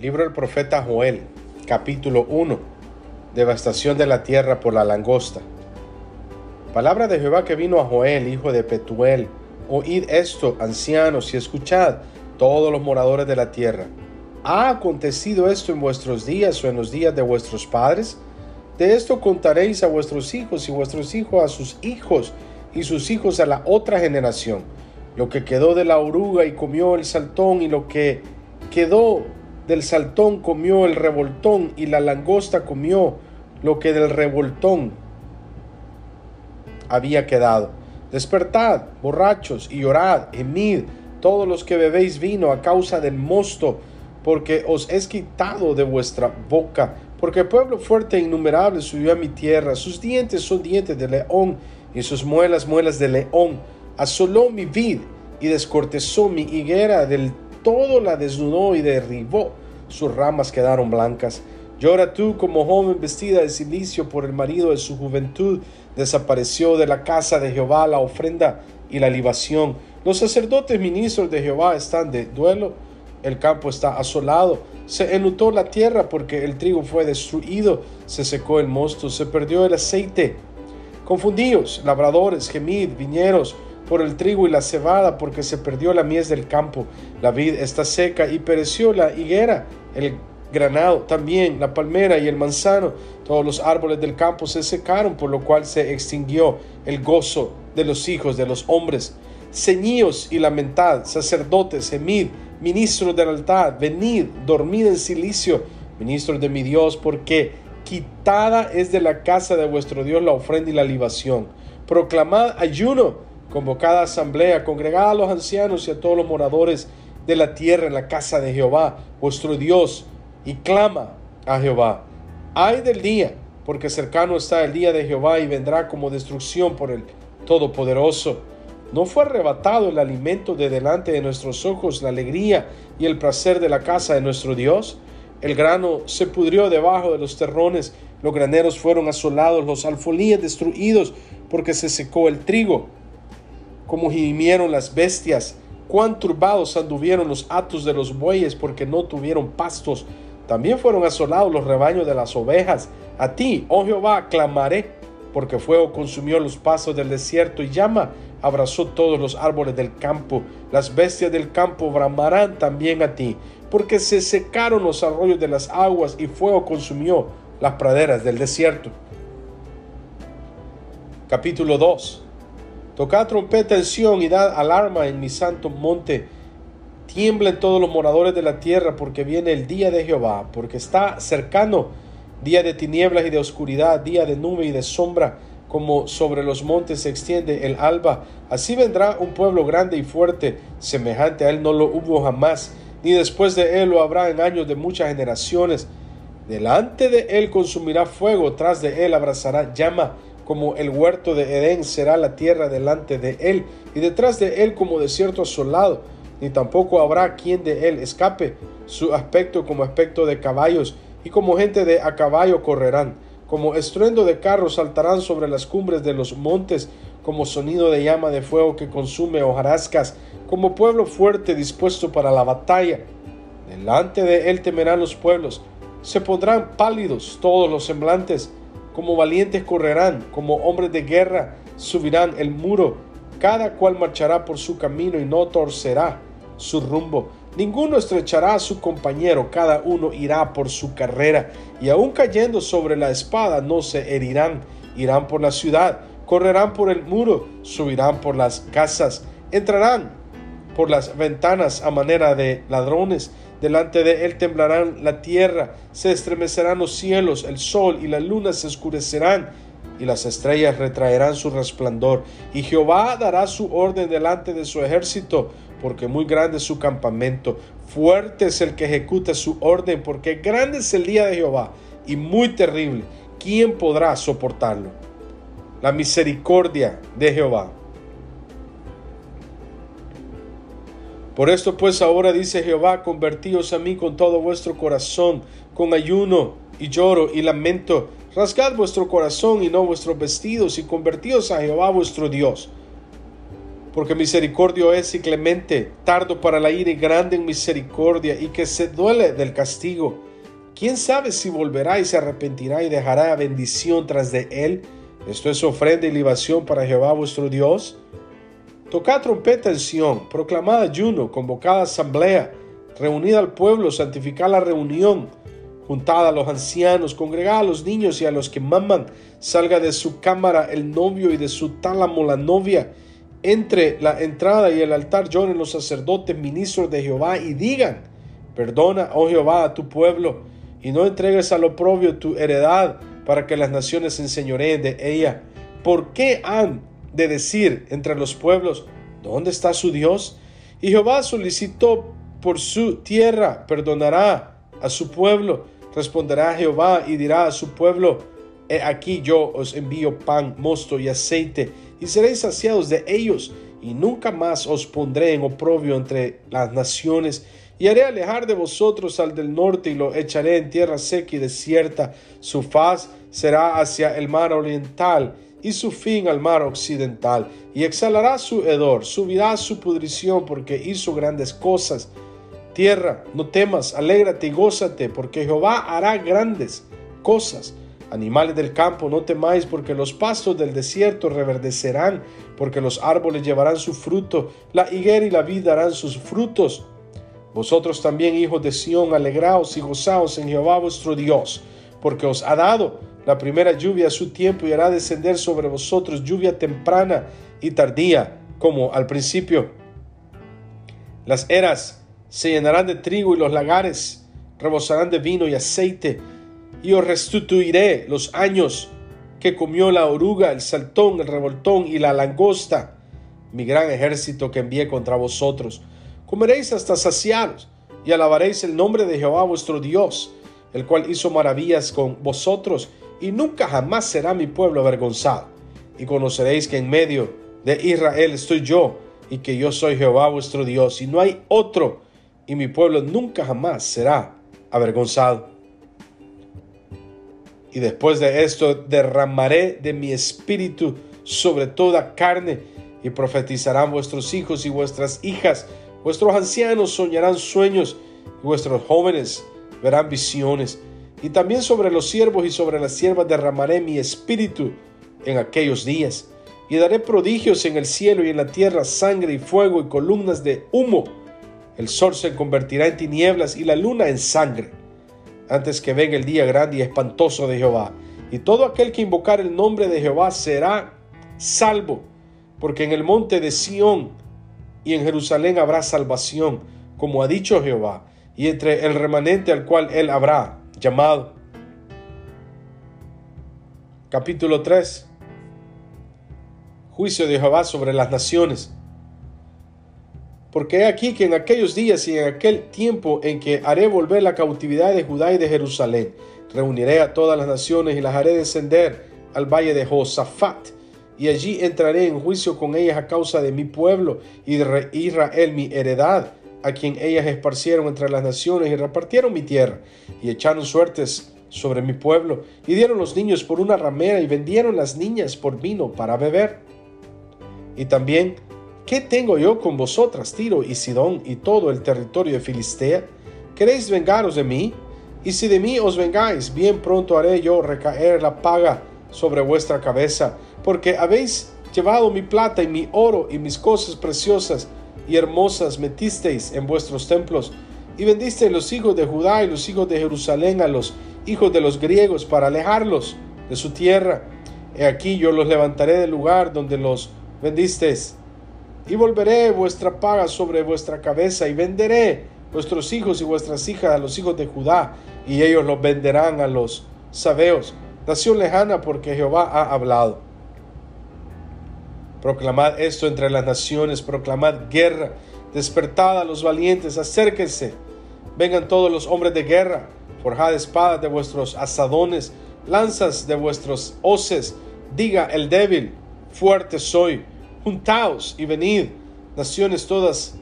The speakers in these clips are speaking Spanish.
Libro del profeta Joel, capítulo 1. Devastación de la tierra por la langosta. Palabra de Jehová que vino a Joel, hijo de Petuel. Oíd esto, ancianos, y escuchad, todos los moradores de la tierra. ¿Ha acontecido esto en vuestros días o en los días de vuestros padres? De esto contaréis a vuestros hijos y vuestros hijos a sus hijos y sus hijos a la otra generación. Lo que quedó de la oruga y comió el saltón y lo que quedó del saltón comió el revoltón y la langosta comió lo que del revoltón había quedado. Despertad, borrachos, y llorad, gemid, todos los que bebéis vino a causa del mosto, porque os es quitado de vuestra boca, porque pueblo fuerte e innumerable subió a mi tierra, sus dientes son dientes de león, y sus muelas muelas de león, asoló mi vid y descortezó mi higuera del todo la desnudó y derribó, sus ramas quedaron blancas. Llora tú como joven vestida de silicio por el marido de su juventud, desapareció de la casa de Jehová la ofrenda y la libación. Los sacerdotes ministros de Jehová están de duelo, el campo está asolado, se enlutó la tierra porque el trigo fue destruido, se secó el mosto, se perdió el aceite. Confundíos, labradores, gemid, viñeros, por el trigo y la cebada, porque se perdió la mies del campo. La vid está seca y pereció la higuera, el granado también, la palmera y el manzano. Todos los árboles del campo se secaron, por lo cual se extinguió el gozo de los hijos de los hombres. Ceñíos y lamentad, sacerdotes, gemid, ministros del altar, venid, dormid en silicio, ministros de mi Dios, porque quitada es de la casa de vuestro Dios la ofrenda y la libación. Proclamad ayuno convocada asamblea, congregada a los ancianos y a todos los moradores de la tierra en la casa de Jehová, vuestro Dios, y clama a Jehová. Ay del día, porque cercano está el día de Jehová y vendrá como destrucción por el Todopoderoso. ¿No fue arrebatado el alimento de delante de nuestros ojos, la alegría y el placer de la casa de nuestro Dios? El grano se pudrió debajo de los terrones, los graneros fueron asolados, los alfolíes destruidos, porque se secó el trigo como gimieron las bestias, cuán turbados anduvieron los atos de los bueyes porque no tuvieron pastos. También fueron asolados los rebaños de las ovejas. A ti, oh Jehová, clamaré, porque fuego consumió los pasos del desierto y llama abrazó todos los árboles del campo. Las bestias del campo bramarán también a ti, porque se secaron los arroyos de las aguas y fuego consumió las praderas del desierto. Capítulo 2 Tocad trompeta en Sión y dad alarma en mi santo monte. Tiemblen todos los moradores de la tierra, porque viene el día de Jehová, porque está cercano, día de tinieblas y de oscuridad, día de nube y de sombra, como sobre los montes se extiende el alba. Así vendrá un pueblo grande y fuerte, semejante a él no lo hubo jamás, ni después de él lo habrá en años de muchas generaciones. Delante de él consumirá fuego, tras de él abrazará llama como el huerto de Edén será la tierra delante de él, y detrás de él como desierto asolado, ni tampoco habrá quien de él escape. Su aspecto como aspecto de caballos, y como gente de a caballo correrán, como estruendo de carros saltarán sobre las cumbres de los montes, como sonido de llama de fuego que consume hojarascas, como pueblo fuerte dispuesto para la batalla. Delante de él temerán los pueblos, se pondrán pálidos todos los semblantes, como valientes correrán, como hombres de guerra subirán el muro, cada cual marchará por su camino y no torcerá su rumbo. Ninguno estrechará a su compañero, cada uno irá por su carrera, y aun cayendo sobre la espada no se herirán, irán por la ciudad, correrán por el muro, subirán por las casas, entrarán por las ventanas a manera de ladrones, Delante de él temblarán la tierra, se estremecerán los cielos, el sol y la luna se oscurecerán, y las estrellas retraerán su resplandor. Y Jehová dará su orden delante de su ejército, porque muy grande es su campamento. Fuerte es el que ejecuta su orden, porque grande es el día de Jehová, y muy terrible. ¿Quién podrá soportarlo? La misericordia de Jehová Por esto pues ahora dice Jehová, convertíos a mí con todo vuestro corazón, con ayuno y lloro y lamento. Rasgad vuestro corazón y no vuestros vestidos y convertíos a Jehová vuestro Dios. porque misericordio es y clemente, tardo para la ira y grande en misericordia, y que se duele del castigo. ¿Quién sabe si volverá y se arrepentirá y dejará bendición tras de él? Esto es ofrenda y libación para Jehová vuestro Dios. Tocad trompeta en Sión, proclamad ayuno, convocad asamblea, reunid al pueblo, santificad la reunión, juntad a los ancianos, congregad a los niños y a los que maman, salga de su cámara el novio y de su tálamo la novia. Entre la entrada y el altar lloren los sacerdotes, ministros de Jehová, y digan, perdona, oh Jehová, a tu pueblo, y no entregues al oprobio tu heredad, para que las naciones se enseñoreen de ella. ¿Por qué han de decir entre los pueblos, ¿dónde está su Dios? Y Jehová solicitó por su tierra, perdonará a su pueblo. Responderá Jehová y dirá a su pueblo, He aquí yo os envío pan, mosto y aceite, y seréis saciados de ellos, y nunca más os pondré en oprobio entre las naciones, y haré alejar de vosotros al del norte, y lo echaré en tierra seca y desierta. Su faz será hacia el mar oriental, y su fin al mar occidental, y exhalará su hedor, subirá su pudrición, porque hizo grandes cosas. Tierra, no temas, alégrate y gózate, porque Jehová hará grandes cosas. Animales del campo, no temáis, porque los pastos del desierto reverdecerán, porque los árboles llevarán su fruto, la higuera y la vid darán sus frutos. Vosotros también, hijos de Sión, alegraos y gozaos en Jehová vuestro Dios, porque os ha dado la primera lluvia a su tiempo y hará descender sobre vosotros lluvia temprana y tardía, como al principio. Las eras se llenarán de trigo y los lagares rebosarán de vino y aceite, y os restituiré los años que comió la oruga, el saltón, el revoltón y la langosta, mi gran ejército que envié contra vosotros. Comeréis hasta saciaros y alabaréis el nombre de Jehová vuestro Dios, el cual hizo maravillas con vosotros y nunca jamás será mi pueblo avergonzado. Y conoceréis que en medio de Israel estoy yo, y que yo soy Jehová vuestro Dios, y no hay otro, y mi pueblo nunca jamás será avergonzado. Y después de esto derramaré de mi espíritu sobre toda carne, y profetizarán vuestros hijos y vuestras hijas, vuestros ancianos soñarán sueños, y vuestros jóvenes verán visiones y también sobre los siervos y sobre las siervas derramaré mi espíritu en aquellos días. Y daré prodigios en el cielo y en la tierra, sangre y fuego y columnas de humo. El sol se convertirá en tinieblas y la luna en sangre, antes que venga el día grande y espantoso de Jehová. Y todo aquel que invocar el nombre de Jehová será salvo, porque en el monte de Sión y en Jerusalén habrá salvación, como ha dicho Jehová, y entre el remanente al cual él habrá llamado. Capítulo 3. Juicio de Jehová sobre las naciones. Porque he aquí que en aquellos días y en aquel tiempo en que haré volver la cautividad de Judá y de Jerusalén, reuniré a todas las naciones y las haré descender al valle de Josafat, y allí entraré en juicio con ellas a causa de mi pueblo y de Israel mi heredad, a quien ellas esparcieron entre las naciones y repartieron mi tierra y echaron suertes sobre mi pueblo y dieron los niños por una ramera y vendieron las niñas por vino para beber. Y también, ¿qué tengo yo con vosotras, Tiro y Sidón y todo el territorio de Filistea? ¿Queréis vengaros de mí? Y si de mí os vengáis, bien pronto haré yo recaer la paga sobre vuestra cabeza, porque habéis llevado mi plata y mi oro y mis cosas preciosas y hermosas metisteis en vuestros templos, y vendisteis los hijos de Judá y los hijos de Jerusalén a los hijos de los griegos para alejarlos de su tierra. He aquí yo los levantaré del lugar donde los vendisteis, y volveré vuestra paga sobre vuestra cabeza, y venderé vuestros hijos y vuestras hijas a los hijos de Judá, y ellos los venderán a los sabeos, nación lejana, porque Jehová ha hablado. Proclamad esto entre las naciones, proclamad guerra, despertad a los valientes, acérquense, vengan todos los hombres de guerra, forjad espadas de vuestros asadones, lanzas de vuestros hoces, diga el débil, fuerte soy, juntaos y venid, naciones todas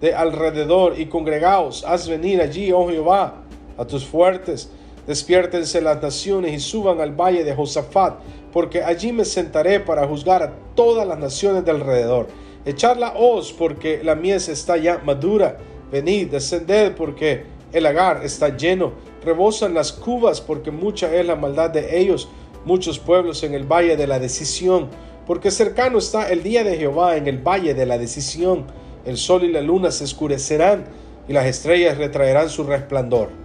de alrededor, y congregaos, haz venir allí, oh Jehová, a tus fuertes, despiértense las naciones y suban al valle de Josafat, porque allí me sentaré para juzgar a todas las naciones de alrededor. echadla os, porque la mies está ya madura. Venid, descended, porque el lagar está lleno. Rebosan las cubas, porque mucha es la maldad de ellos. Muchos pueblos en el valle de la decisión. Porque cercano está el día de Jehová en el valle de la decisión. El sol y la luna se oscurecerán, y las estrellas retraerán su resplandor.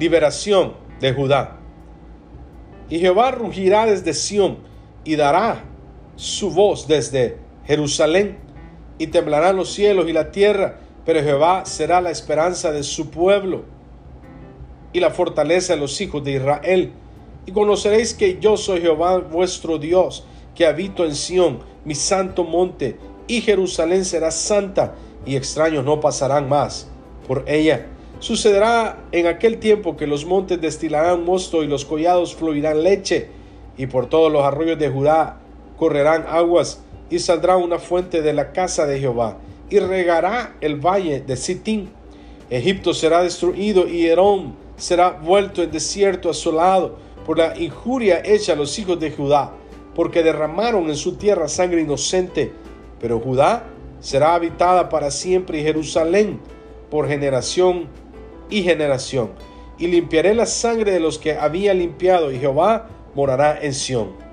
Liberación de Judá. Y Jehová rugirá desde Sión y dará su voz desde Jerusalén y temblarán los cielos y la tierra, pero Jehová será la esperanza de su pueblo y la fortaleza de los hijos de Israel. Y conoceréis que yo soy Jehová vuestro Dios, que habito en Sión, mi santo monte, y Jerusalén será santa, y extraños no pasarán más por ella. Sucederá en aquel tiempo que los montes destilarán mosto y los collados fluirán leche, y por todos los arroyos de Judá correrán aguas, y saldrá una fuente de la casa de Jehová, y regará el valle de Sitín. Egipto será destruido y Herón será vuelto en desierto asolado por la injuria hecha a los hijos de Judá, porque derramaron en su tierra sangre inocente. Pero Judá será habitada para siempre y Jerusalén por generación y generación. Y limpiaré la sangre de los que había limpiado, y Jehová morará en Sión.